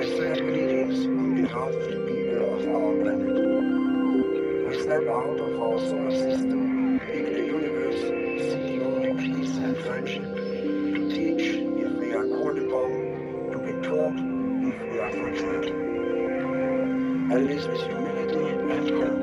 I send greetings on behalf of the people of our planet. We step out of our solar system into the universe, seeking only peace and friendship, to teach if we are called upon, to be taught if we are fortunate. And live with humility and hope